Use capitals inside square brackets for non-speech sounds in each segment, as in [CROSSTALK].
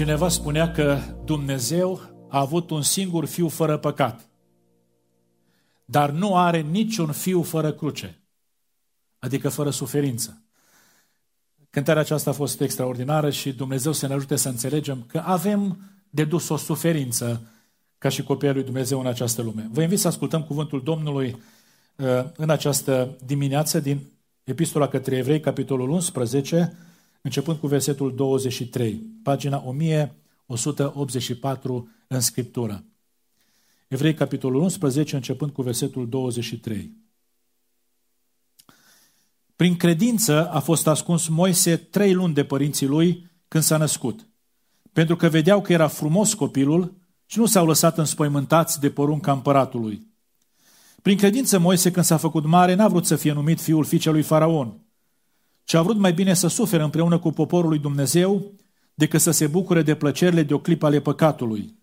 Cineva spunea că Dumnezeu a avut un singur fiu fără păcat, dar nu are niciun fiu fără cruce, adică fără suferință. Cântarea aceasta a fost extraordinară și Dumnezeu să ne ajute să înțelegem că avem de dus o suferință ca și copiii lui Dumnezeu în această lume. Vă invit să ascultăm cuvântul Domnului uh, în această dimineață din Epistola către Evrei, capitolul 11, începând cu versetul 23, pagina 1184 în Scriptură. Evrei, capitolul 11, începând cu versetul 23. Prin credință a fost ascuns Moise trei luni de părinții lui când s-a născut, pentru că vedeau că era frumos copilul și nu s-au lăsat înspăimântați de porunca împăratului. Prin credință Moise, când s-a făcut mare, n-a vrut să fie numit fiul fiicei lui Faraon, ci a vrut mai bine să sufere împreună cu poporul lui Dumnezeu decât să se bucure de plăcerile de o clipă ale păcatului.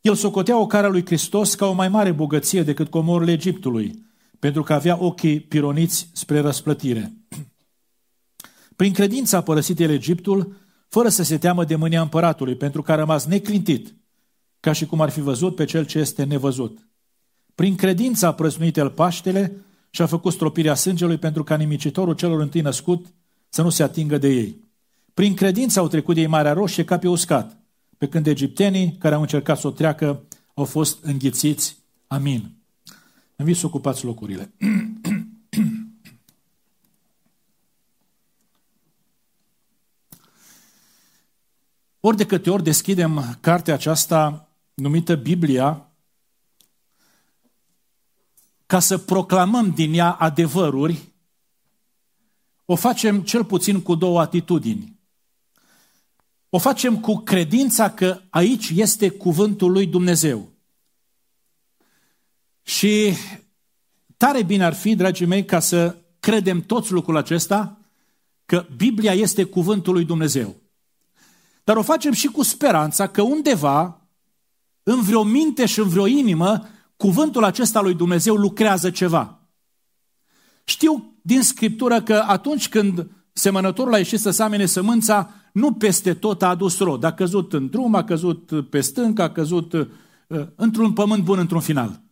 El socotea o cara lui Hristos ca o mai mare bogăție decât comorile Egiptului, pentru că avea ochii pironiți spre răsplătire. [CLEARS THROAT] Prin credință a părăsit el Egiptul, fără să se teamă de mânia împăratului, pentru că a rămas neclintit, ca și cum ar fi văzut pe cel ce este nevăzut. Prin credință a prăznuit el Paștele și a făcut stropirea sângelui pentru ca nimicitorul celor întâi născut să nu se atingă de ei. Prin credință au trecut ei Marea Roșie ca pe uscat, pe când egiptenii care au încercat să o treacă au fost înghițiți. Amin. Invit să ocupați locurile. Ori de câte ori deschidem cartea aceasta numită Biblia, ca să proclamăm din ea adevăruri, o facem cel puțin cu două atitudini. O facem cu credința că aici este cuvântul lui Dumnezeu. Și tare bine ar fi, dragii mei, ca să credem toți lucrul acesta, că Biblia este cuvântul lui Dumnezeu. Dar o facem și cu speranța că undeva, în vreo minte și în vreo inimă, cuvântul acesta lui Dumnezeu lucrează ceva. Știu din Scriptură că atunci când semănătorul a ieșit să samene sămânța, nu peste tot a adus rod. A căzut în drum, a căzut pe stâncă, a căzut uh, într-un pământ bun într-un final.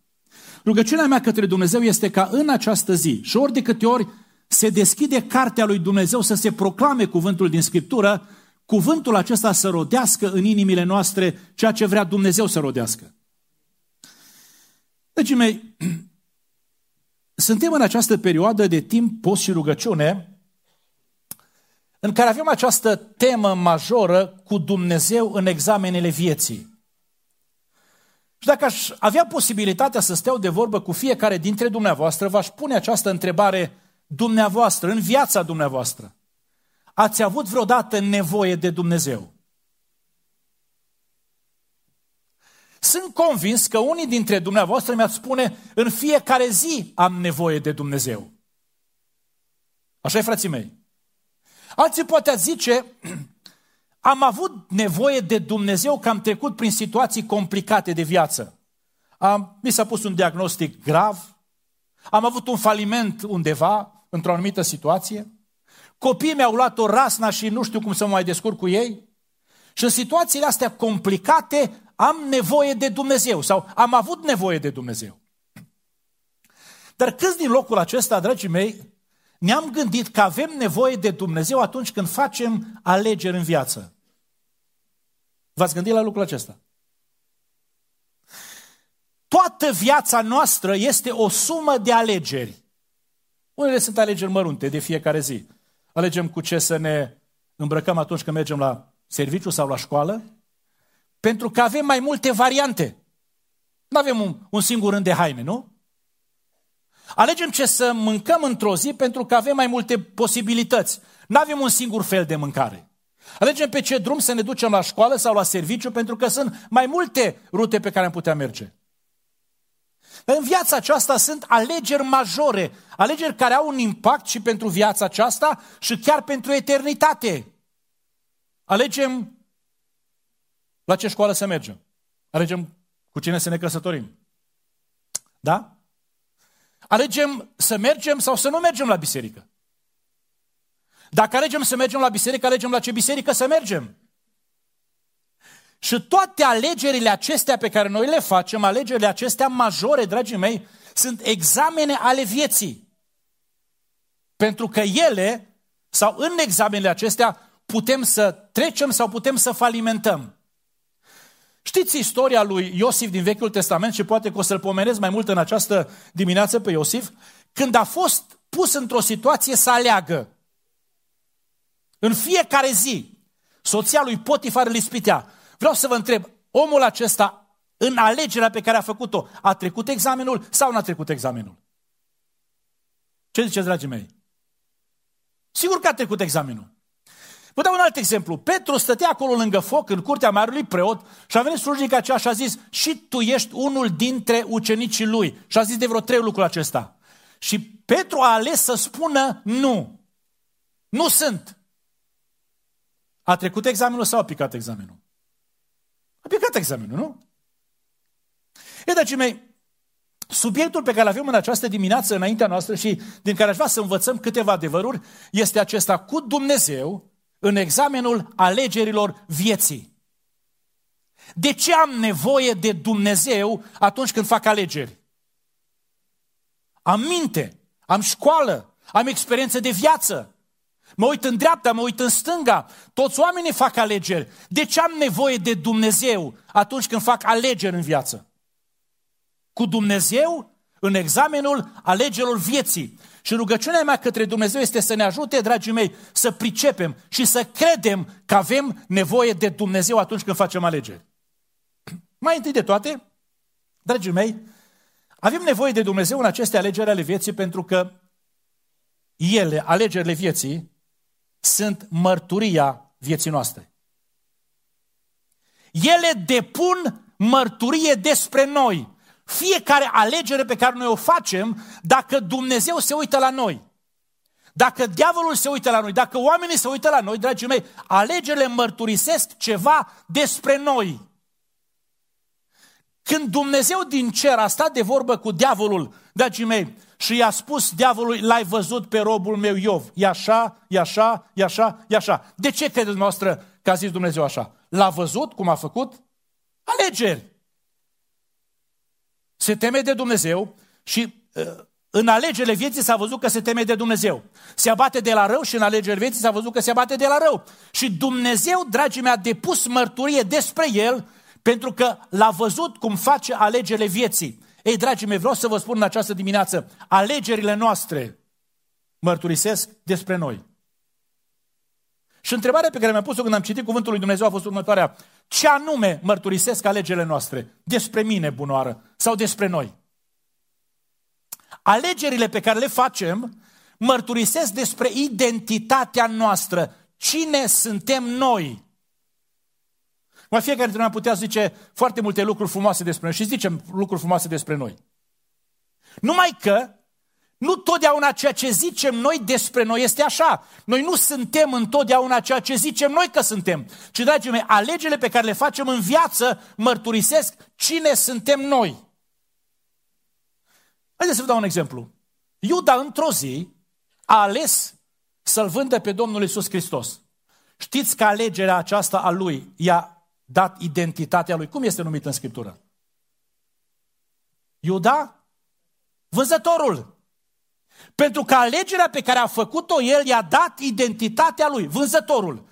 Rugăciunea mea către Dumnezeu este ca în această zi și ori de câte ori se deschide cartea lui Dumnezeu să se proclame cuvântul din Scriptură, cuvântul acesta să rodească în inimile noastre ceea ce vrea Dumnezeu să rodească. Dragii mei, [CLEARS THROAT] suntem în această perioadă de timp post și rugăciune în care avem această temă majoră cu Dumnezeu în examenele vieții. Și dacă aș avea posibilitatea să steau de vorbă cu fiecare dintre dumneavoastră, v-aș pune această întrebare dumneavoastră, în viața dumneavoastră. Ați avut vreodată nevoie de Dumnezeu? Sunt convins că unii dintre dumneavoastră mi-ați spune în fiecare zi am nevoie de Dumnezeu. Așa e, frații mei. Alții poate zice, [CLEARS THROAT] am avut nevoie de Dumnezeu că am trecut prin situații complicate de viață. Am, mi s-a pus un diagnostic grav, am avut un faliment undeva, într-o anumită situație, copiii mi-au luat o rasna și nu știu cum să mă mai descurc cu ei. Și în situațiile astea complicate am nevoie de Dumnezeu sau am avut nevoie de Dumnezeu. Dar câți din locul acesta, dragii mei, ne-am gândit că avem nevoie de Dumnezeu atunci când facem alegeri în viață? V-ați gândit la lucrul acesta? Toată viața noastră este o sumă de alegeri. Unele sunt alegeri mărunte de fiecare zi. Alegem cu ce să ne îmbrăcăm atunci când mergem la serviciu sau la școală. Pentru că avem mai multe variante. Nu avem un, un singur rând de haine, nu? Alegem ce să mâncăm într-o zi pentru că avem mai multe posibilități. Nu avem un singur fel de mâncare. Alegem pe ce drum să ne ducem la școală sau la serviciu pentru că sunt mai multe rute pe care am putea merge. În viața aceasta sunt alegeri majore, alegeri care au un impact și pentru viața aceasta și chiar pentru eternitate. Alegem la ce școală să mergem. Alegem cu cine să ne căsătorim. Da? Alegem să mergem sau să nu mergem la biserică. Dacă alegem să mergem la biserică, alegem la ce biserică să mergem. Și toate alegerile acestea pe care noi le facem, alegerile acestea majore, dragii mei, sunt examene ale vieții. Pentru că ele, sau în examenele acestea, putem să trecem sau putem să falimentăm. Știți istoria lui Iosif din Vechiul Testament și poate că o să-l pomenesc mai mult în această dimineață pe Iosif, când a fost pus într-o situație să aleagă. În fiecare zi, soția lui Potifar îl ispitea. Vreau să vă întreb, omul acesta, în alegerea pe care a făcut-o, a trecut examenul sau n-a trecut examenul? Ce ziceți, dragii mei? Sigur că a trecut examenul. Vă dau un alt exemplu. Petru stătea acolo lângă foc, în curtea marului preot, și a venit slujnica aceea și a zis, și tu ești unul dintre ucenicii lui. Și a zis de vreo trei lucruri acesta. Și Petru a ales să spună nu. Nu sunt. A trecut examenul sau a picat examenul? A picat examenul, nu? E, dragii mei, subiectul pe care îl avem în această dimineață înaintea noastră și din care aș vrea să învățăm câteva adevăruri este acesta cu Dumnezeu în examenul alegerilor vieții. De ce am nevoie de Dumnezeu atunci când fac alegeri? Am minte, am școală, am experiență de viață. Mă uit în dreapta, mă uit în stânga. Toți oamenii fac alegeri. De ce am nevoie de Dumnezeu atunci când fac alegeri în viață? Cu Dumnezeu în examenul alegerilor vieții. Și rugăciunea mea către Dumnezeu este să ne ajute, dragii mei, să pricepem și să credem că avem nevoie de Dumnezeu atunci când facem alegeri. [CLEARS THROAT] Mai întâi de toate, dragii mei, avem nevoie de Dumnezeu în aceste alegeri ale vieții pentru că ele, alegerile vieții, sunt mărturia vieții noastre. Ele depun mărturie despre noi. Fiecare alegere pe care noi o facem, dacă Dumnezeu se uită la noi, dacă diavolul se uită la noi, dacă oamenii se uită la noi, dragii mei, alegerile mărturisesc ceva despre noi. Când Dumnezeu din cer a stat de vorbă cu diavolul, dragii mei, și i-a spus diavolului, l-ai văzut pe robul meu Iov, e așa, e așa, e așa, e așa. De ce credeți noastră că a zis Dumnezeu așa? L-a văzut cum a făcut? Alegeri. Se teme de Dumnezeu și uh, în alegerile vieții s-a văzut că se teme de Dumnezeu. Se abate de la rău și în alegerile vieții s-a văzut că se abate de la rău. Și Dumnezeu, dragii mei, a depus mărturie despre el pentru că l-a văzut cum face alegerile vieții. Ei, dragii mei, vreau să vă spun în această dimineață, alegerile noastre mărturisesc despre noi. Și întrebarea pe care mi-a pus-o când am citit cuvântul lui Dumnezeu a fost următoarea. Ce anume mărturisesc alegerile noastre? Despre mine, bunoară, sau despre noi? Alegerile pe care le facem mărturisesc despre identitatea noastră. Cine suntem noi? Mai fiecare dintre noi putea zice foarte multe lucruri frumoase despre noi și zicem lucruri frumoase despre noi. Numai că nu totdeauna ceea ce zicem noi despre noi este așa. Noi nu suntem întotdeauna ceea ce zicem noi că suntem. Ci, dragii mei, alegerile pe care le facem în viață mărturisesc cine suntem noi. Haideți să vă dau un exemplu. Iuda, într-o zi, a ales să-L vândă pe Domnul Isus Hristos. Știți că alegerea aceasta a lui i-a dat identitatea lui. Cum este numit în Scriptură? Iuda? Vânzătorul. Pentru că alegerea pe care a făcut-o el i-a dat identitatea lui, vânzătorul.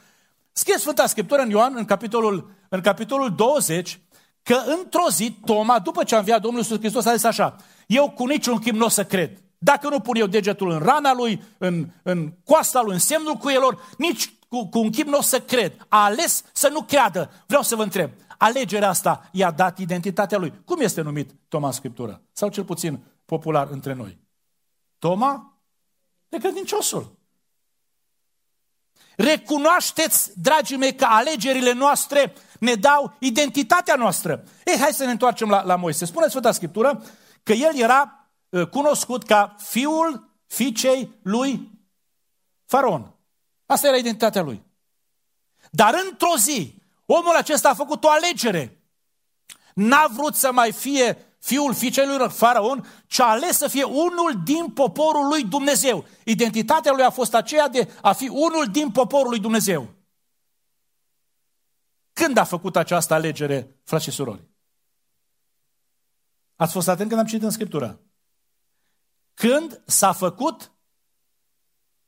Scrie Sfânta Scriptură în Ioan, în capitolul, în capitolul 20, că într-o zi Toma, după ce a înviat Domnul Iisus Hristos, a zis așa, eu cu niciun chip nu o să cred. Dacă nu pun eu degetul în rana lui, în, în coasta lui, în semnul cuielor, nici cu, cu un chip nu o să cred. A ales să nu creadă. Vreau să vă întreb, alegerea asta i-a dat identitatea lui. Cum este numit Toma în Scriptură? Sau cel puțin popular între noi? Toma? Necredinciosul. Recunoașteți, dragii mei, că alegerile noastre ne dau identitatea noastră. Ei, hai să ne întoarcem la, la Moise. Spune Sfânta Scriptură că el era uh, cunoscut ca fiul fiicei lui Faraon. Asta era identitatea lui. Dar într-o zi, omul acesta a făcut o alegere. N-a vrut să mai fie fiul fiicei lui Faraon, ci a ales să fie unul din poporul lui Dumnezeu. Identitatea lui a fost aceea de a fi unul din poporul lui Dumnezeu. Când a făcut această alegere, frați și surori? Ați fost atent când am citit în Scriptură. Când s-a făcut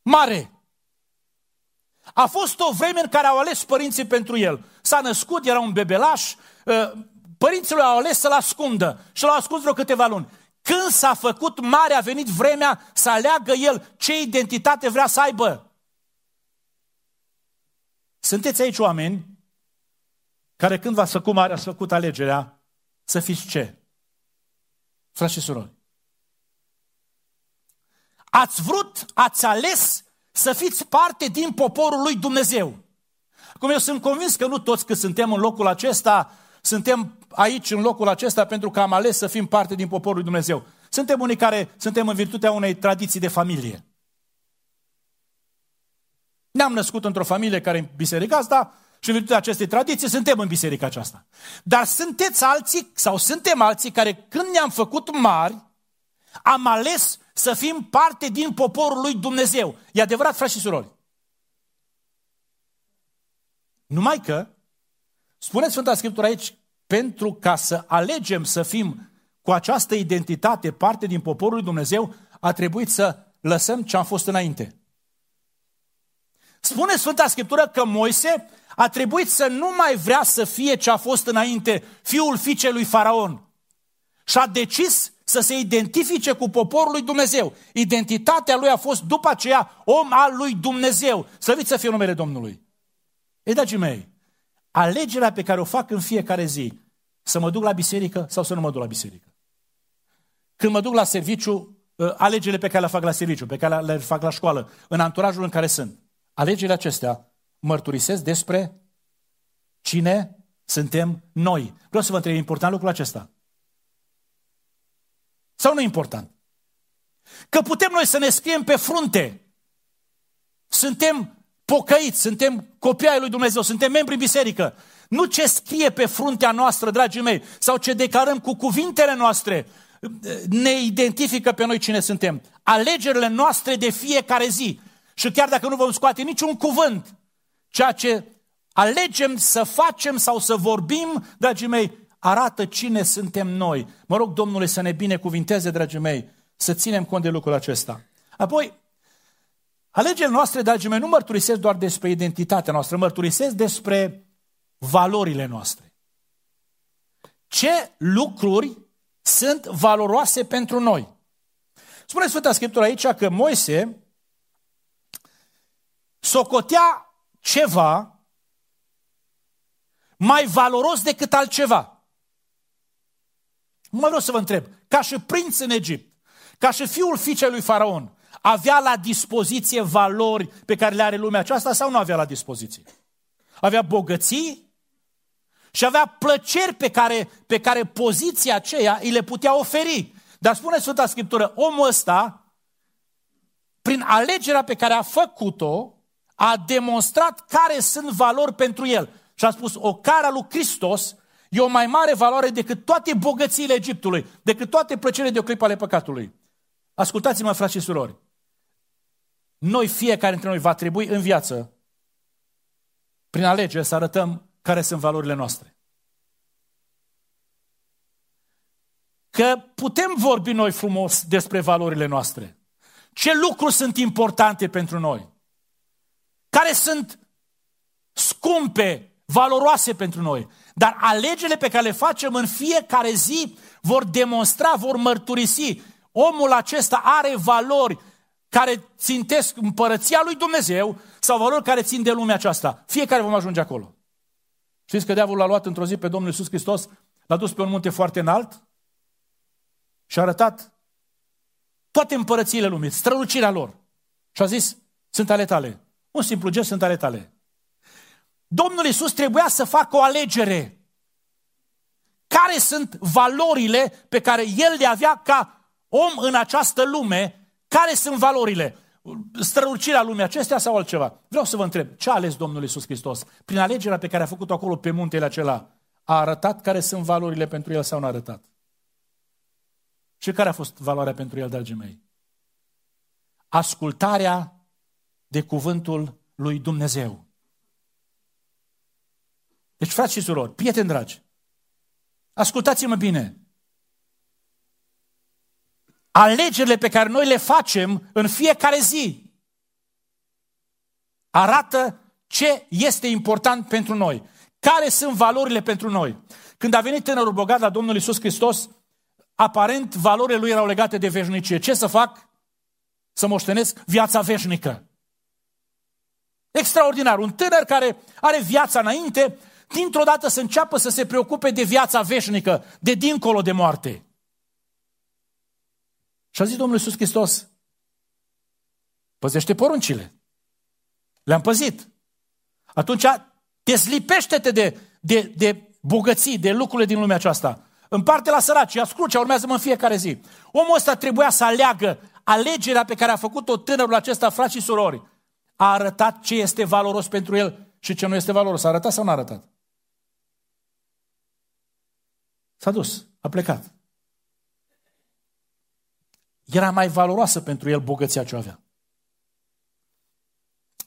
mare. A fost o vreme în care au ales părinții pentru el. S-a născut, era un bebelaș, ă, părinții lui au ales să-l ascundă și l-au ascuns vreo câteva luni. Când s-a făcut mare, a venit vremea să aleagă el ce identitate vrea să aibă. Sunteți aici oameni care când v-ați făcut mare, ați făcut alegerea să fiți ce? Frați și surori. Ați vrut, ați ales să fiți parte din poporul lui Dumnezeu. Acum eu sunt convins că nu toți că suntem în locul acesta, suntem aici în locul acesta pentru că am ales să fim parte din poporul lui Dumnezeu. Suntem unii care suntem în virtutea unei tradiții de familie. Ne-am născut într-o familie care în biserica asta și în virtutea acestei tradiții suntem în biserica aceasta. Dar sunteți alții sau suntem alții care când ne-am făcut mari, am ales să fim parte din poporul lui Dumnezeu. E adevărat, frați și surori? Numai că, spune Sfânta Scriptură aici, pentru ca să alegem să fim cu această identitate parte din poporul lui Dumnezeu, a trebuit să lăsăm ce am fost înainte. Spune Sfânta Scriptură că Moise a trebuit să nu mai vrea să fie ce a fost înainte, fiul fiicei lui Faraon. Și a decis să se identifice cu poporul lui Dumnezeu. Identitatea lui a fost după aceea om al lui Dumnezeu. Să să fie numele Domnului. Ei, dragii mei, alegerea pe care o fac în fiecare zi, să mă duc la biserică sau să nu mă duc la biserică. Când mă duc la serviciu, ă, alegerile pe care le fac la serviciu, pe care le fac la școală, în anturajul în care sunt. Alegerile acestea mărturisesc despre cine suntem noi. Vreau să vă întreb, e important lucrul acesta? Sau nu e important? Că putem noi să ne scriem pe frunte. Suntem pocăiți, suntem copii ai lui Dumnezeu, suntem membri în biserică. Nu ce scrie pe fruntea noastră, dragii mei, sau ce declarăm cu cuvintele noastre, ne identifică pe noi cine suntem. Alegerile noastre de fiecare zi. Și chiar dacă nu vom scoate niciun cuvânt, ceea ce alegem să facem sau să vorbim, dragii mei, arată cine suntem noi. Mă rog, Domnule, să ne binecuvinteze, dragii mei, să ținem cont de lucrul acesta. Apoi, alegerile noastre, dragii mei, nu mărturisesc doar despre identitatea noastră, mărturisesc despre valorile noastre. Ce lucruri sunt valoroase pentru noi? Spune Sfânta Scriptură aici că Moise socotea ceva mai valoros decât altceva. Nu mai vreau să vă întreb, ca și prinț în Egipt, ca și fiul fiicei lui Faraon, avea la dispoziție valori pe care le are lumea aceasta sau nu avea la dispoziție? Avea bogății și avea plăceri pe care, pe care poziția aceea îi le putea oferi. Dar spune Sfânta Scriptură, omul ăsta, prin alegerea pe care a făcut-o, a demonstrat care sunt valori pentru el. Și a spus, o cara lui Hristos e o mai mare valoare decât toate bogățiile Egiptului, decât toate plăcerile de o clipă ale păcatului. Ascultați-mă, frați și surori. Noi, fiecare dintre noi, va trebui în viață, prin alegere, să arătăm care sunt valorile noastre. Că putem vorbi noi frumos despre valorile noastre. Ce lucruri sunt importante pentru noi? Care sunt scumpe, valoroase pentru noi? Dar alegerile pe care le facem în fiecare zi vor demonstra, vor mărturisi. Omul acesta are valori care țintesc împărăția lui Dumnezeu sau valori care țin de lumea aceasta. Fiecare vom ajunge acolo. Știți că diavolul l-a luat într-o zi pe Domnul Iisus Hristos, l-a dus pe un munte foarte înalt și a arătat toate împărățiile lumii, strălucirea lor. Și a zis, sunt ale tale. Un simplu gest, sunt ale tale. Domnul Iisus trebuia să facă o alegere. Care sunt valorile pe care El le avea ca om în această lume? Care sunt valorile? Strălucirea lumii acestea sau altceva? Vreau să vă întreb, ce a ales Domnul Iisus Hristos? Prin alegerea pe care a făcut-o acolo pe muntele acela, a arătat care sunt valorile pentru El sau nu a arătat? Și care a fost valoarea pentru El, dragii mei? Ascultarea de cuvântul lui Dumnezeu. Deci, frați și surori, prieteni dragi, ascultați-mă bine. Alegerile pe care noi le facem în fiecare zi arată ce este important pentru noi. Care sunt valorile pentru noi? Când a venit tânărul bogat la Domnul Isus Hristos, aparent valorile lui erau legate de veșnicie. Ce să fac? Să moștenesc viața veșnică. Extraordinar. Un tânăr care are viața înainte, dintr-o dată să înceapă să se preocupe de viața veșnică, de dincolo de moarte. Și a zis Domnul Iisus Hristos, păzește poruncile. Le-am păzit. Atunci deslipește-te de, de, de bogății, de lucrurile din lumea aceasta. Împarte la săraci, ia scrucea, urmează-mă în fiecare zi. Omul ăsta trebuia să aleagă alegerea pe care a făcut-o tânărul acesta, frați și surori. A arătat ce este valoros pentru el și ce nu este valoros. A arătat sau nu a arătat? S-a dus, a plecat. Era mai valoroasă pentru el bogăția ce avea.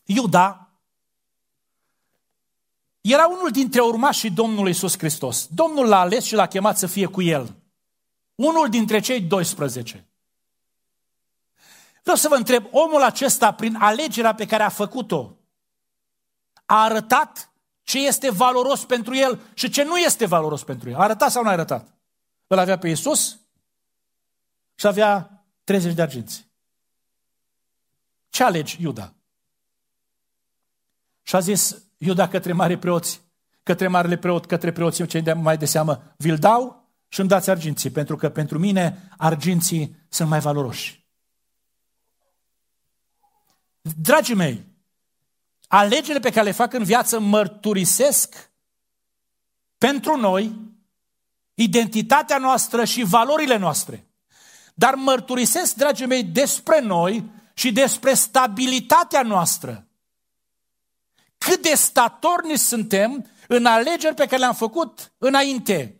Iuda era unul dintre urmașii Domnului Iisus Hristos. Domnul l-a ales și l-a chemat să fie cu el. Unul dintre cei 12. Vreau să vă întreb, omul acesta, prin alegerea pe care a făcut-o, a arătat ce este valoros pentru el și ce nu este valoros pentru el. A arătat sau nu a arătat? Îl avea pe Iisus și avea 30 de arginți. Ce alegi Iuda? Și a zis Iuda către mari preoți, către marele preot, către preoții cei de mai de seamă, vi-l dau și îmi dați arginții, pentru că pentru mine arginții sunt mai valoroși. Dragii mei, alegerile pe care le fac în viață mărturisesc pentru noi identitatea noastră și valorile noastre. Dar mărturisesc, dragii mei, despre noi și despre stabilitatea noastră. Cât de statornici suntem în alegeri pe care le-am făcut înainte.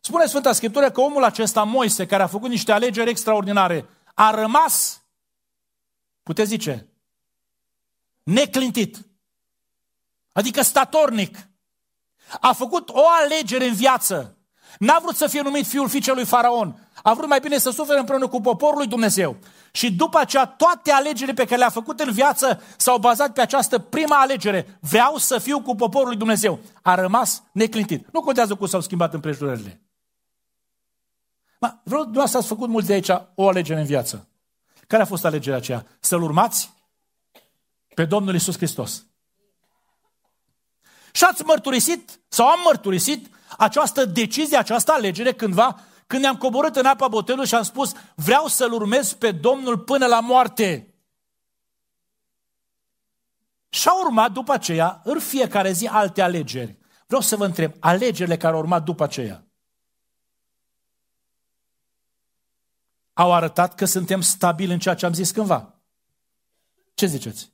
Spune Sfânta Scriptură că omul acesta, Moise, care a făcut niște alegeri extraordinare, a rămas, puteți zice, neclintit. Adică statornic. A făcut o alegere în viață. N-a vrut să fie numit fiul fiicelui Faraon. A vrut mai bine să sufere împreună cu poporul lui Dumnezeu. Și după aceea, toate alegerile pe care le-a făcut în viață s-au bazat pe această prima alegere. Vreau să fiu cu poporul lui Dumnezeu. A rămas neclintit. Nu contează cum s-au schimbat împrejurările. Ma, vreau, dumneavoastră ați făcut mulți de aici o alegere în viață. Care a fost alegerea aceea? Să-L urmați pe Domnul Isus Hristos. Și ați mărturisit, sau am mărturisit, această decizie, această alegere cândva, când ne-am coborât în apa botelului și am spus, vreau să-L urmez pe Domnul până la moarte. Și au urmat după aceea, în fiecare zi, alte alegeri. Vreau să vă întreb, alegerile care au urmat după aceea, au arătat că suntem stabili în ceea ce am zis cândva. Ce ziceți?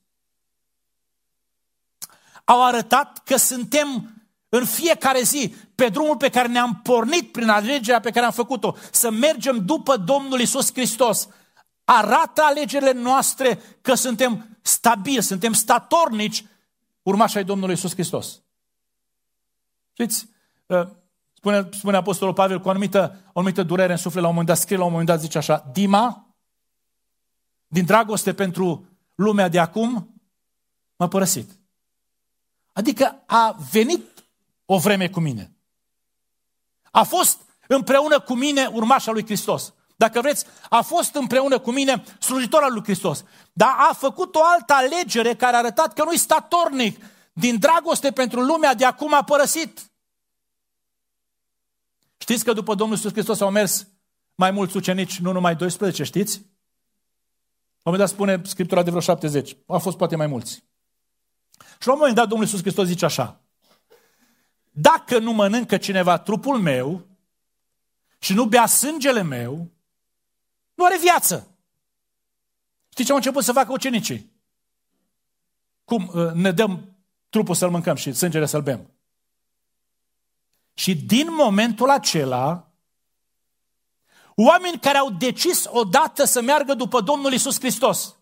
Au arătat că suntem în fiecare zi, pe drumul pe care ne-am pornit prin alegerea pe care am făcut-o, să mergem după Domnul Isus Hristos, arată alegerile noastre că suntem stabili, suntem statornici urmași ai Domnului Isus Hristos. Știți, ă, spune, spune Apostolul Pavel cu o anumită, o anumită durere în suflet, la un moment dat scrie, la un moment dat zice așa, Dima, din dragoste pentru lumea de acum, m-a părăsit. Adică a venit o vreme cu mine. A fost împreună cu mine urmașa lui Hristos. Dacă vreți, a fost împreună cu mine slujitor al lui Hristos. Dar a făcut o altă alegere care a arătat că nu-i statornic. Din dragoste pentru lumea de acum a părăsit. Știți că după Domnul Iisus Hristos au mers mai mulți ucenici, nu numai 12, știți? La un moment dat spune Scriptura de vreo 70. Au fost poate mai mulți. Și la un moment dat Domnul Iisus Hristos zice așa dacă nu mănâncă cineva trupul meu și nu bea sângele meu, nu are viață. Știți ce au început să facă ucenicii? Cum uh, ne dăm trupul să-l mâncăm și sângele să-l bem? Și din momentul acela, oameni care au decis odată să meargă după Domnul Isus Hristos,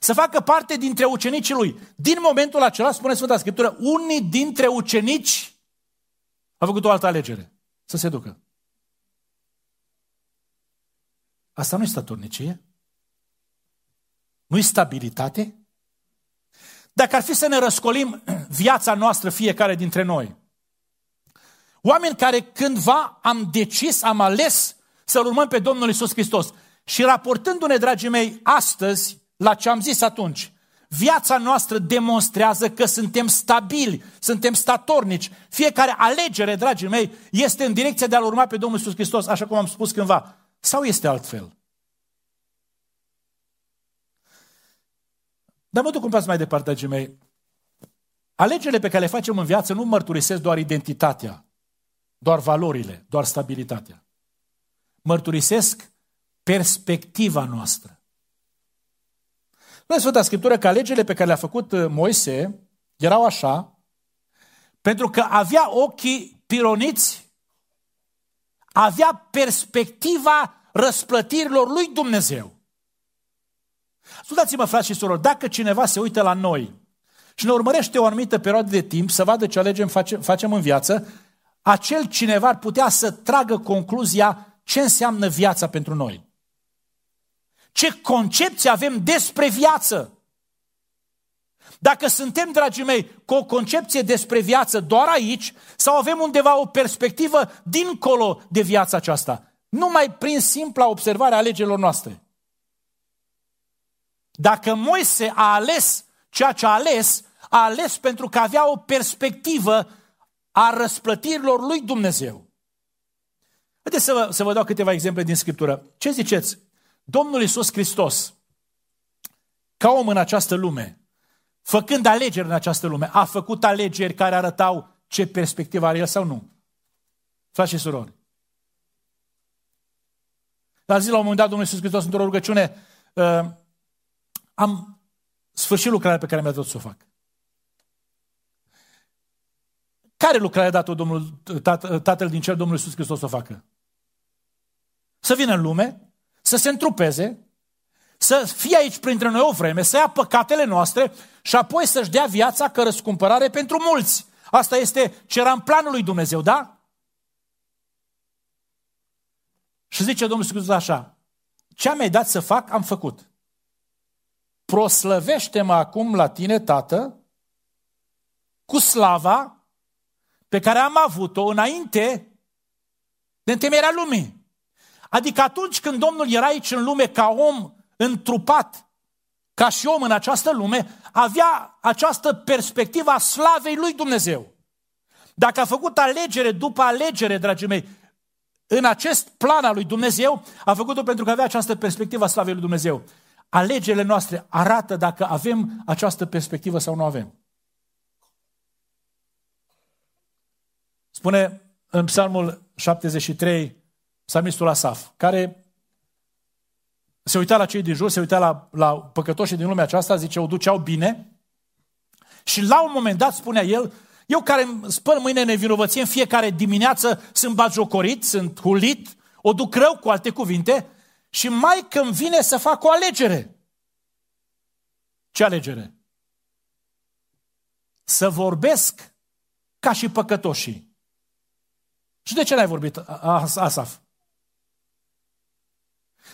să facă parte dintre ucenicii lui, din momentul acela, spune Sfânta Scriptură, unii dintre ucenici A făcut o altă alegere. Să se ducă. Asta nu e statornicie? Nu-i stabilitate? Dacă ar fi să ne răscolim [CLEARS THROAT] viața noastră fiecare dintre noi, oameni care cândva am decis, am ales să-L urmăm pe Domnul Isus Hristos și raportându-ne, dragii mei, astăzi la ce am zis atunci, viața noastră demonstrează că suntem stabili, suntem statornici. Fiecare alegere, dragii mei, este în direcția de a-L urma pe Domnul Isus Hristos, așa cum am spus cândva. Sau este altfel? Dar mă duc un pas mai departe, dragii mei. Alegerile pe care le facem în viață nu mărturisesc doar identitatea, doar valorile, doar stabilitatea. Mărturisesc perspectiva noastră. Noi Sfânta Scriptură că alegerile pe care le-a făcut uh, Moise erau așa, pentru că avea ochii pironiți, avea perspectiva răsplătirilor lui Dumnezeu. Ascultați-mă, frați și surori, dacă cineva se uită la noi și ne urmărește o anumită perioadă de timp să vadă ce alegem face, facem în viață, acel cineva ar putea să tragă concluzia ce înseamnă viața pentru noi. Ce concepție avem despre viață. Dacă suntem, dragii mei, cu o concepție despre viață doar aici sau avem undeva o perspectivă dincolo de viața aceasta, numai prin simpla observare a alegerilor noastre. Dacă Moise a ales ceea ce a ales, a ales pentru că avea o perspectivă a răsplătirilor lui Dumnezeu. Haideți să vă, să vă dau câteva exemple din Scriptură. Ce ziceți? Domnul Iisus Hristos, ca om în această lume, făcând alegeri în această lume, a făcut alegeri care arătau ce perspectivă are el sau nu? Frați și surori. La zi, la un moment dat, Domnul Iisus Hristos, într-o rugăciune, uh, am sfârșit lucrarea pe care mi-a dat să o fac. Care lucrare a dat-o Domnul, Tatăl din cer, Domnul Iisus Hristos să o facă? Să vină în lume, să se întrupeze, să fie aici printre noi o vreme, să ia păcatele noastre și apoi să-și dea viața ca răscumpărare pentru mulți. Asta este ce era în planul lui Dumnezeu, da? Și zice Domnul Iisus așa, ce mi-ai dat să fac, am făcut proslăvește-mă acum la tine, Tată, cu slava pe care am avut-o înainte de întemeierea lumii. Adică atunci când Domnul era aici în lume ca om întrupat, ca și om în această lume, avea această perspectivă a slavei lui Dumnezeu. Dacă a făcut alegere după alegere, dragii mei, în acest plan al lui Dumnezeu, a făcut-o pentru că avea această perspectivă a slavei lui Dumnezeu alegerile noastre arată dacă avem această perspectivă sau nu avem. Spune în Psalmul 73, psalmistul Asaf, care se uita la cei din jur, se uita la, la păcătoșii din lumea aceasta, zice, o duceau bine și la un moment dat spunea el, eu care îmi spăl mâine nevinovăție în fiecare dimineață sunt bagiocorit, sunt hulit, o duc rău cu alte cuvinte, și mai când vine să fac o alegere. Ce alegere? Să vorbesc ca și păcătoșii. Și de ce n-ai vorbit, Asaf?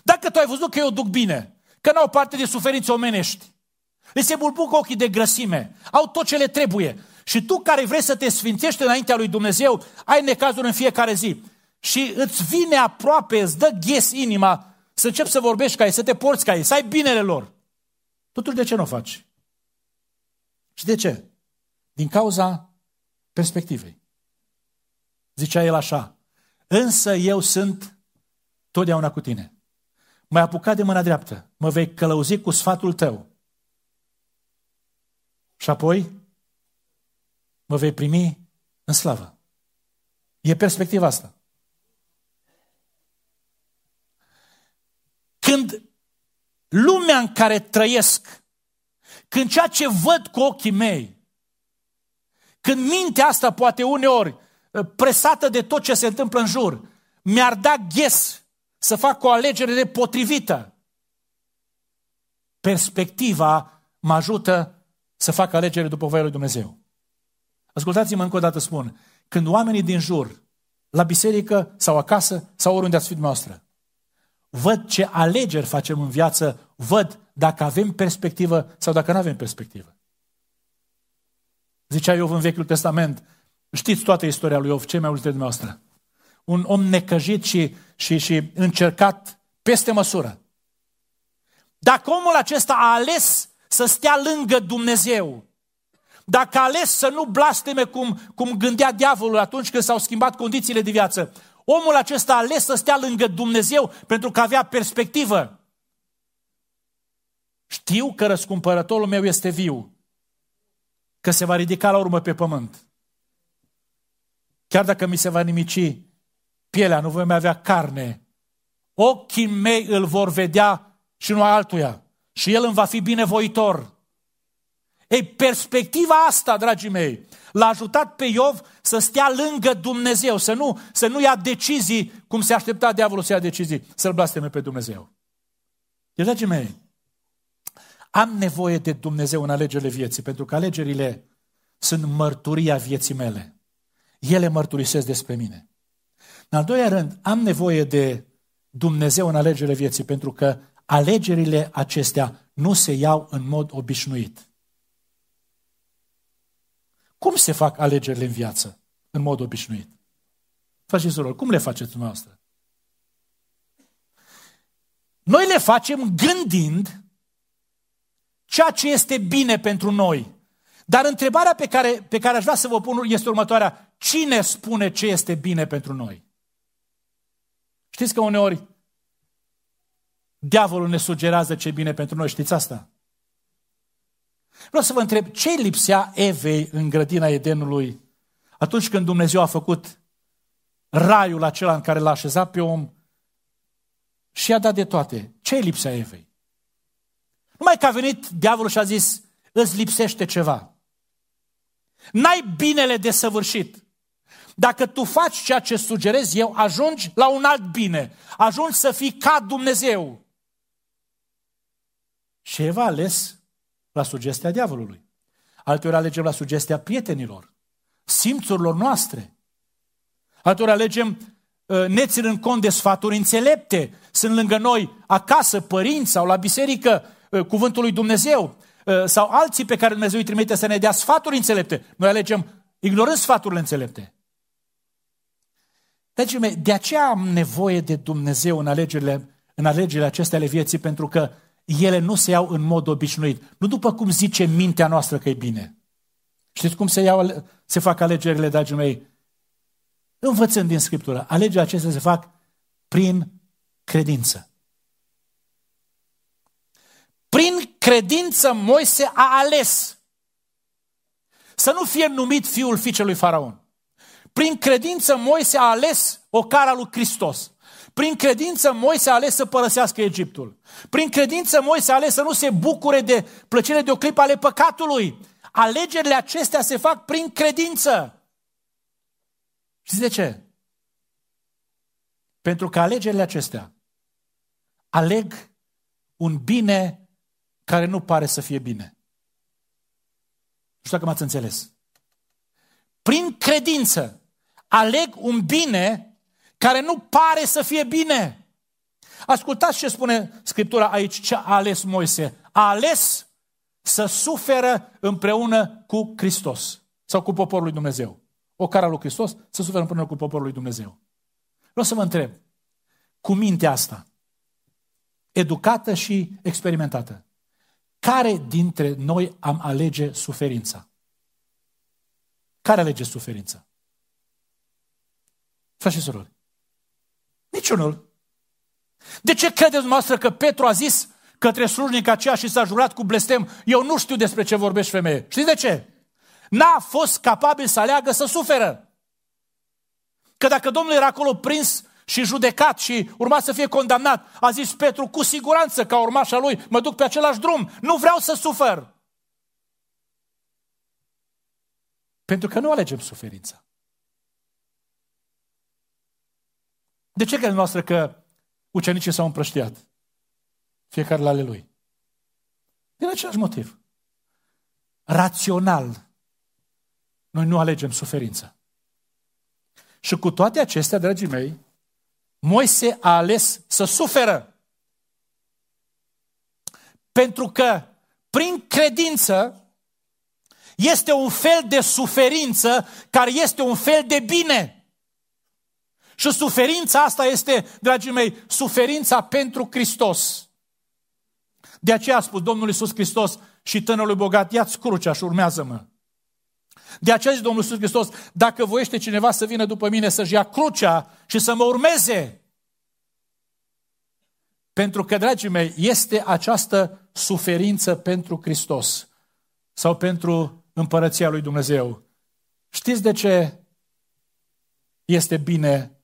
Dacă tu ai văzut că eu duc bine, că n-au parte de suferințe omenești, le se bulbucă ochii de grăsime, au tot ce le trebuie. Și tu care vrei să te sfințești înaintea lui Dumnezeu, ai necazuri în fiecare zi. Și îți vine aproape, îți dă ghes inima să începi să vorbești ca ei, să te porți ca ei, să ai binele lor. Totuși, de ce nu o faci? Și de ce? Din cauza perspectivei. Zicea el așa, însă eu sunt totdeauna cu tine. M-ai apucat de mâna dreaptă, mă vei călăuzi cu sfatul tău. Și apoi mă vei primi în slavă. E perspectiva asta. Când lumea în care trăiesc, când ceea ce văd cu ochii mei, când mintea asta poate uneori, ă, presată de tot ce se întâmplă în jur, mi-ar da ghes să fac o alegere nepotrivită. Perspectiva mă ajută să fac alegere după voia lui Dumnezeu. Ascultați-mă încă o dată spun, când oamenii din jur, la biserică sau acasă sau oriunde ați fi dumneavoastră, văd ce alegeri facem în viață, văd dacă avem perspectivă sau dacă nu avem perspectivă. Zicea Iov în Vechiul Testament, știți toată istoria lui Iov, ce mai multe dumneavoastră. Un om necăjit și, și, și încercat peste măsură. Dacă omul acesta a ales să stea lângă Dumnezeu, dacă a ales să nu blasteme cum, cum gândea diavolul atunci când s-au schimbat condițiile de viață, omul acesta a ales să stea lângă Dumnezeu pentru că avea perspectivă. Știu că răscumpărătorul meu este viu, că se va ridica la urmă pe pământ. Chiar dacă mi se va nimici pielea, nu voi mai avea carne, ochii mei îl vor vedea și nu altuia. Și el îmi va fi binevoitor. Ei, perspectiva asta, dragii mei, l-a ajutat pe Iov să stea lângă Dumnezeu, să nu, să nu ia decizii cum se aștepta diavolul să ia decizii, să-l blasteme pe Dumnezeu. Deci, dragii mei, am nevoie de Dumnezeu în alegerile vieții, pentru că alegerile sunt mărturia vieții mele. Ele mărturisesc despre mine. În al doilea rând, am nevoie de Dumnezeu în alegerile vieții, pentru că alegerile acestea nu se iau în mod obișnuit. Cum se fac alegerile în viață, în mod obișnuit? Faceți surori, cum le faceți dumneavoastră? Noi le facem gândind ceea ce este bine pentru noi. Dar întrebarea pe care, pe care aș vrea să vă pun este următoarea. Cine spune ce este bine pentru noi? Știți că uneori diavolul ne sugerează ce e bine pentru noi, știți asta? Vreau să vă întreb, ce lipsea Evei în grădina Edenului atunci când Dumnezeu a făcut raiul acela în care l-a așezat pe om și i-a dat de toate? Ce lipsea Evei? Numai că a venit diavolul și a zis, îți lipsește ceva. N-ai binele de săvârșit. Dacă tu faci ceea ce sugerez eu, ajungi la un alt bine. Ajungi să fii ca Dumnezeu. Și Eva a ales la sugestia diavolului. Alteori alegem la sugestia prietenilor, simțurilor noastre. Alteori alegem uh, ne ținând cont de sfaturi înțelepte. Sunt lângă noi acasă, părinți sau la biserică, uh, cuvântul lui Dumnezeu. Uh, sau alții pe care Dumnezeu îi trimite să ne dea sfaturi înțelepte. Noi alegem ignorând sfaturile înțelepte. Dragii mei, de aceea am nevoie de Dumnezeu în alegerile, în alegerile acestea ale vieții, pentru că ele nu se iau în mod obișnuit. Nu după cum zice mintea noastră că e bine. Știți cum se, iau, se fac alegerile, dragii mei? Învățând din Scriptură. Alegerile acestea se fac prin credință. Prin credință Moise a ales să nu fie numit fiul fiicelui Faraon. Prin credință Moise a ales o cara lui Hristos. Prin credință Moise a ales să părăsească Egiptul. Prin credință Moise a ales să nu se bucure de plăcere de o clipă ale păcatului. Alegerile acestea se fac prin credință. Știți de ce? Pentru că alegerile acestea aleg un bine care nu pare să fie bine. Nu știu dacă m-ați înțeles. Prin credință aleg un bine care nu pare să fie bine. Ascultați ce spune Scriptura aici, ce a ales Moise. A ales să suferă împreună cu Hristos sau cu poporul lui Dumnezeu. O cara lui Hristos să suferă împreună cu poporul lui Dumnezeu. Vreau să vă întreb, cu mintea asta, educată și experimentată, care dintre noi am alege suferința? Care alege suferința? Frați și surori, niciunul. De ce credeți dumneavoastră că Petru a zis către slujnica aceea și s-a jurat cu blestem, eu nu știu despre ce vorbești femeie. Știți de ce? N-a fost capabil să aleagă să suferă. Că dacă Domnul era acolo prins și judecat și urma să fie condamnat, a zis Petru, cu siguranță ca urmașa lui, mă duc pe același drum, nu vreau să sufăr. Pentru că nu alegem suferința. De ce credeți noastră că ucenicii s-au împrăștiat? Fiecare la ale lui. Din același motiv. Rațional. Noi nu alegem suferința. Și cu toate acestea, dragii mei, Moise a ales să suferă. Pentru că prin credință este un fel de suferință care este un fel de bine. Și suferința asta este, dragii mei, suferința pentru Hristos. De aceea a spus Domnul Iisus Hristos și tânărului bogat, ia-ți crucea și urmează-mă. De aceea zice Domnul Iisus Hristos, dacă voiește cineva să vină după mine să-și ia crucea și să mă urmeze, pentru că, dragii mei, este această suferință pentru Hristos sau pentru împărăția lui Dumnezeu. Știți de ce este bine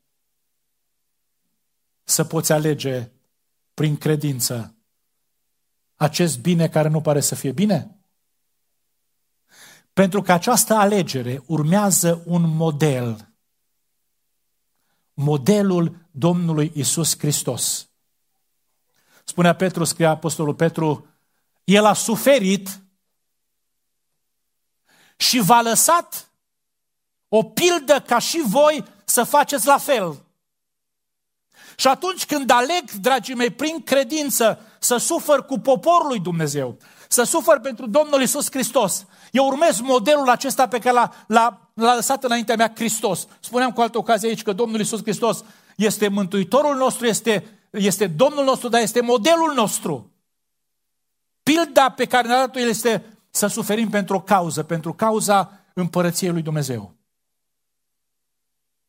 să poți alege prin credință acest bine care nu pare să fie bine? Pentru că această alegere urmează un model. Modelul Domnului Isus Hristos. Spunea Petru, scria Apostolul Petru, el a suferit și v-a lăsat o pildă ca și voi să faceți la fel. Și atunci când aleg, dragii mei, prin credință să sufăr cu poporul lui Dumnezeu, să sufăr pentru Domnul Isus Hristos, eu urmez modelul acesta pe care l-a, l-a, l-a lăsat înaintea mea Hristos. Spuneam cu altă ocazie aici că Domnul Isus Hristos este Mântuitorul nostru, este, este Domnul nostru, dar este modelul nostru. Pilda pe care ne-a dat-o El este să suferim pentru o cauză, pentru cauza împărăției lui Dumnezeu.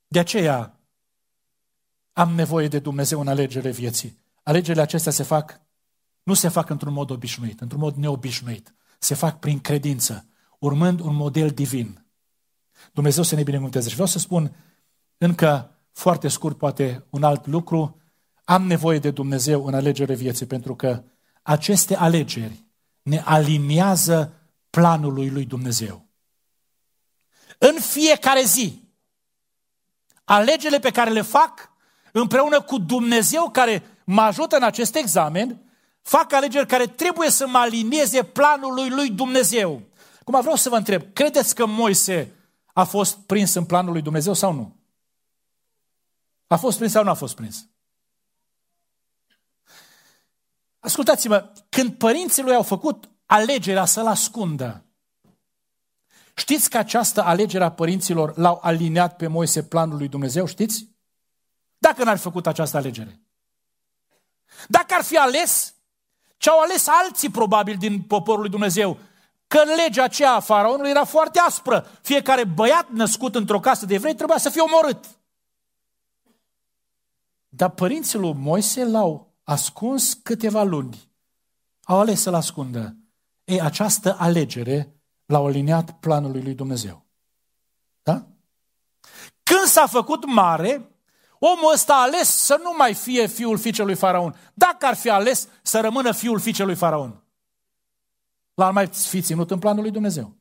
De aceea am nevoie de Dumnezeu în alegerile vieții. Alegerile acestea se fac, nu se fac într-un mod obișnuit, într-un mod neobișnuit. Se fac prin credință, urmând un model divin. Dumnezeu să ne binecuvânteze. Și vreau să spun încă foarte scurt, poate un alt lucru. Am nevoie de Dumnezeu în alegerile vieții, pentru că aceste alegeri ne aliniază planului lui Dumnezeu. În fiecare zi, alegerile pe care le fac împreună cu Dumnezeu care mă ajută în acest examen, fac alegeri care trebuie să mă alinieze planului lui Dumnezeu. Cum vreau să vă întreb, credeți că Moise a fost prins în planul lui Dumnezeu sau nu? A fost prins sau nu a fost prins? Ascultați-mă, când părinții lui au făcut alegerea să-l ascundă, știți că această alegere a părinților l-au aliniat pe Moise planul lui Dumnezeu, știți? Dacă n-ar fi făcut această alegere. Dacă ar fi ales ce au ales alții probabil din poporul lui Dumnezeu, că legea aceea a faraonului era foarte aspră. Fiecare băiat născut într-o casă de evrei trebuia să fie omorât. Dar părinții lui Moise l-au ascuns câteva luni. Au ales să-l ascundă. Ei, această alegere l-au aliniat planului lui Dumnezeu. Da? Când s-a făcut mare, omul ăsta a ales să nu mai fie fiul fiicelui Faraon. Dacă ar fi ales să rămână fiul fiicelui Faraon, l-ar mai fi ținut în planul lui Dumnezeu.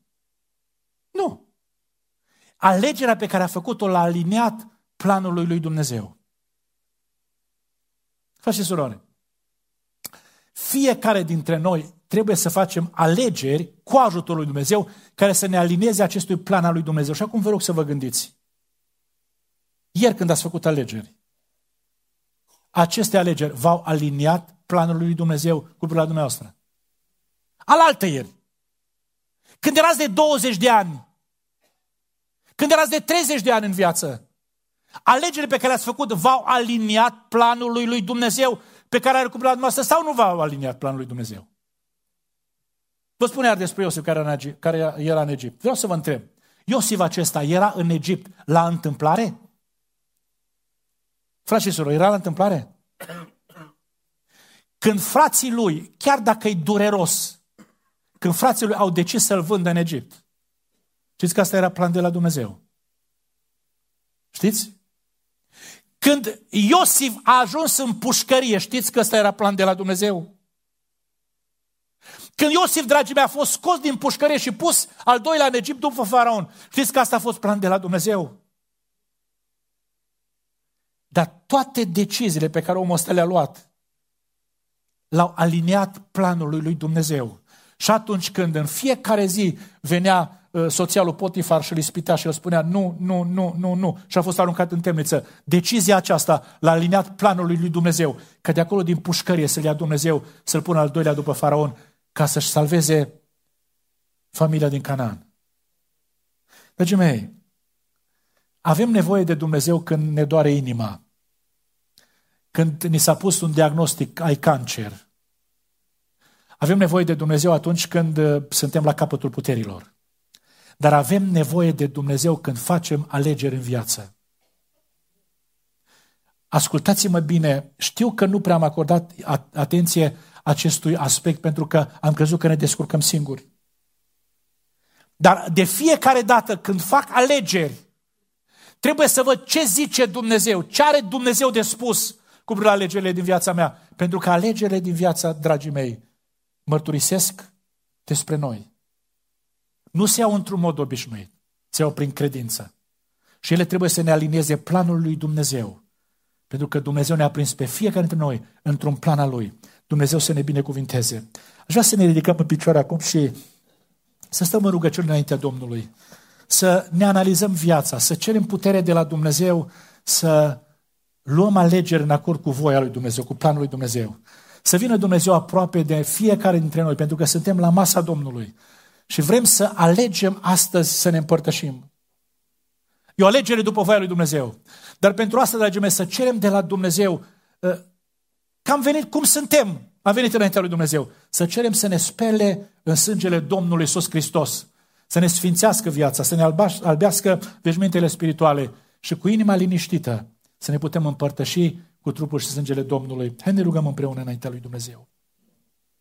Nu. Alegerea pe care a făcut-o l-a aliniat planului lui Dumnezeu. Frați și surori, fiecare dintre noi trebuie să facem alegeri cu ajutorul lui Dumnezeu care să ne alinieze acestui plan al lui Dumnezeu. Și acum vă rog să vă gândiți. Ieri când ați făcut alegeri, aceste alegeri v-au aliniat planul lui Dumnezeu cu privire la dumneavoastră. Alaltă ieri. Când erați de 20 de ani, când erați de 30 de ani în viață, alegerile pe care le-ați făcut v-au aliniat planului lui Dumnezeu pe care are cu privire la dumneavoastră sau nu v-au aliniat planul lui Dumnezeu? Vă spune iar despre Iosif care era, în Egipt, care era în Egipt. Vreau să vă întreb. Iosif acesta era în Egipt la întâmplare? Frați și surori, era la întâmplare? Când frații lui, chiar dacă e dureros, când frații lui au decis să-l vândă în Egipt, știți că asta era plan de la Dumnezeu. Știți? Când Iosif a ajuns în pușcărie, știți că ăsta era plan de la Dumnezeu? Când Iosif, dragii mei, a fost scos din pușcărie și pus al doilea în Egipt după faraon, știți că asta a fost plan de la Dumnezeu? Dar toate deciziile pe care omul ăsta le-a luat, l-au aliniat planului lui Dumnezeu. Și atunci când în fiecare zi venea uh, soția lui Potifar și îl ispitea și el spunea nu, nu, nu, nu, nu și a fost aruncat în temniță. Decizia aceasta l-a aliniat planului lui Dumnezeu, că de acolo din pușcărie să-l ia Dumnezeu, să-l pună al doilea după faraon, ca să-și salveze familia din Canaan. Dragii mei, avem nevoie de Dumnezeu când ne doare inima, când ni s-a pus un diagnostic, ai cancer, avem nevoie de Dumnezeu atunci când uh, suntem la capătul puterilor. Dar avem nevoie de Dumnezeu când facem alegeri în viață. Ascultați-mă bine, știu că nu prea am acordat atenție acestui aspect pentru că am crezut că ne descurcăm singuri. Dar de fiecare dată când fac alegeri, trebuie să văd ce zice Dumnezeu, ce are Dumnezeu de spus cu privire la alegerile din viața mea. Pentru că alegerile din viața, dragii mei, mărturisesc despre noi. Nu se iau într-un mod obișnuit, se iau prin credință. Și ele trebuie să ne alinieze planul lui Dumnezeu. Pentru că Dumnezeu ne-a prins pe fiecare dintre noi într-un plan al Lui. Dumnezeu să ne binecuvinteze. Aș vrea să ne ridicăm în picioare acum și să stăm în rugăciune înaintea Domnului. Să ne analizăm viața, să cerem putere de la Dumnezeu, să luăm alegeri în acord cu voia lui Dumnezeu, cu planul lui Dumnezeu. Să vină Dumnezeu aproape de fiecare dintre noi, pentru că suntem la masa Domnului. Și vrem să alegem astăzi să ne împărtășim. E o alegere după voia lui Dumnezeu. Dar pentru asta, dragii mei, să cerem de la Dumnezeu ă, că am venit cum suntem. Am venit înaintea lui Dumnezeu. Să cerem să ne spele în sângele Domnului Iisus Hristos. Să ne sfințească viața, să ne albească veșmintele spirituale și cu inima liniștită să ne putem împărtăși cu trupul și sângele Domnului. Hai ne rugăm împreună înaintea lui Dumnezeu.